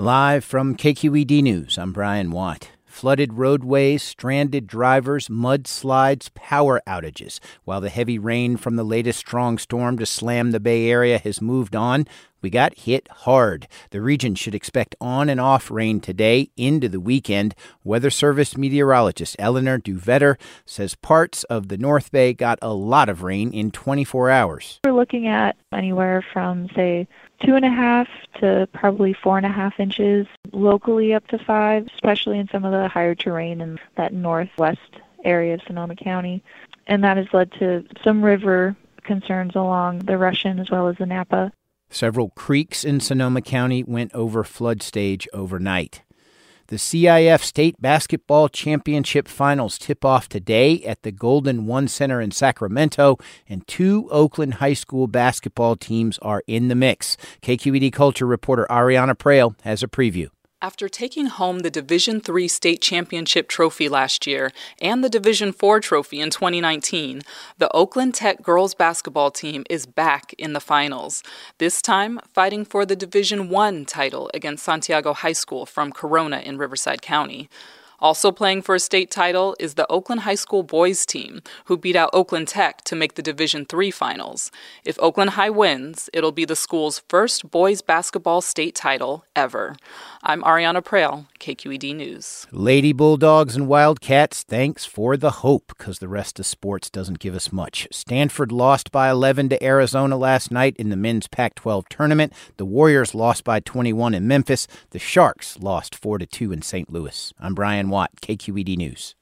Live from KQED News, I'm Brian Watt. Flooded roadways, stranded drivers, mudslides, power outages. While the heavy rain from the latest strong storm to slam the Bay Area has moved on, we got hit hard. The region should expect on and off rain today into the weekend. Weather Service meteorologist Eleanor Duvetter says parts of the North Bay got a lot of rain in 24 hours. We're looking at anywhere from, say, two and a half to probably four and a half inches, locally up to five, especially in some of the higher terrain in that northwest area of Sonoma County. And that has led to some river concerns along the Russian as well as the Napa. Several creeks in Sonoma County went over flood stage overnight. The CIF State Basketball Championship Finals tip off today at the Golden One Center in Sacramento, and two Oakland High School basketball teams are in the mix. KQED Culture reporter Ariana Proehl has a preview. After taking home the Division III state championship trophy last year and the Division IV trophy in 2019, the Oakland Tech girls basketball team is back in the finals. This time, fighting for the Division I title against Santiago High School from Corona in Riverside County. Also playing for a state title is the Oakland High School boys team, who beat out Oakland Tech to make the Division III finals. If Oakland High wins, it'll be the school's first boys basketball state title ever. I'm Ariana Proehl, KQED News. Lady Bulldogs and Wildcats, thanks for the hope, because the rest of sports doesn't give us much. Stanford lost by 11 to Arizona last night in the men's Pac 12 tournament. The Warriors lost by 21 in Memphis. The Sharks lost 4 to 2 in St. Louis. I'm Brian Watt, KQED News.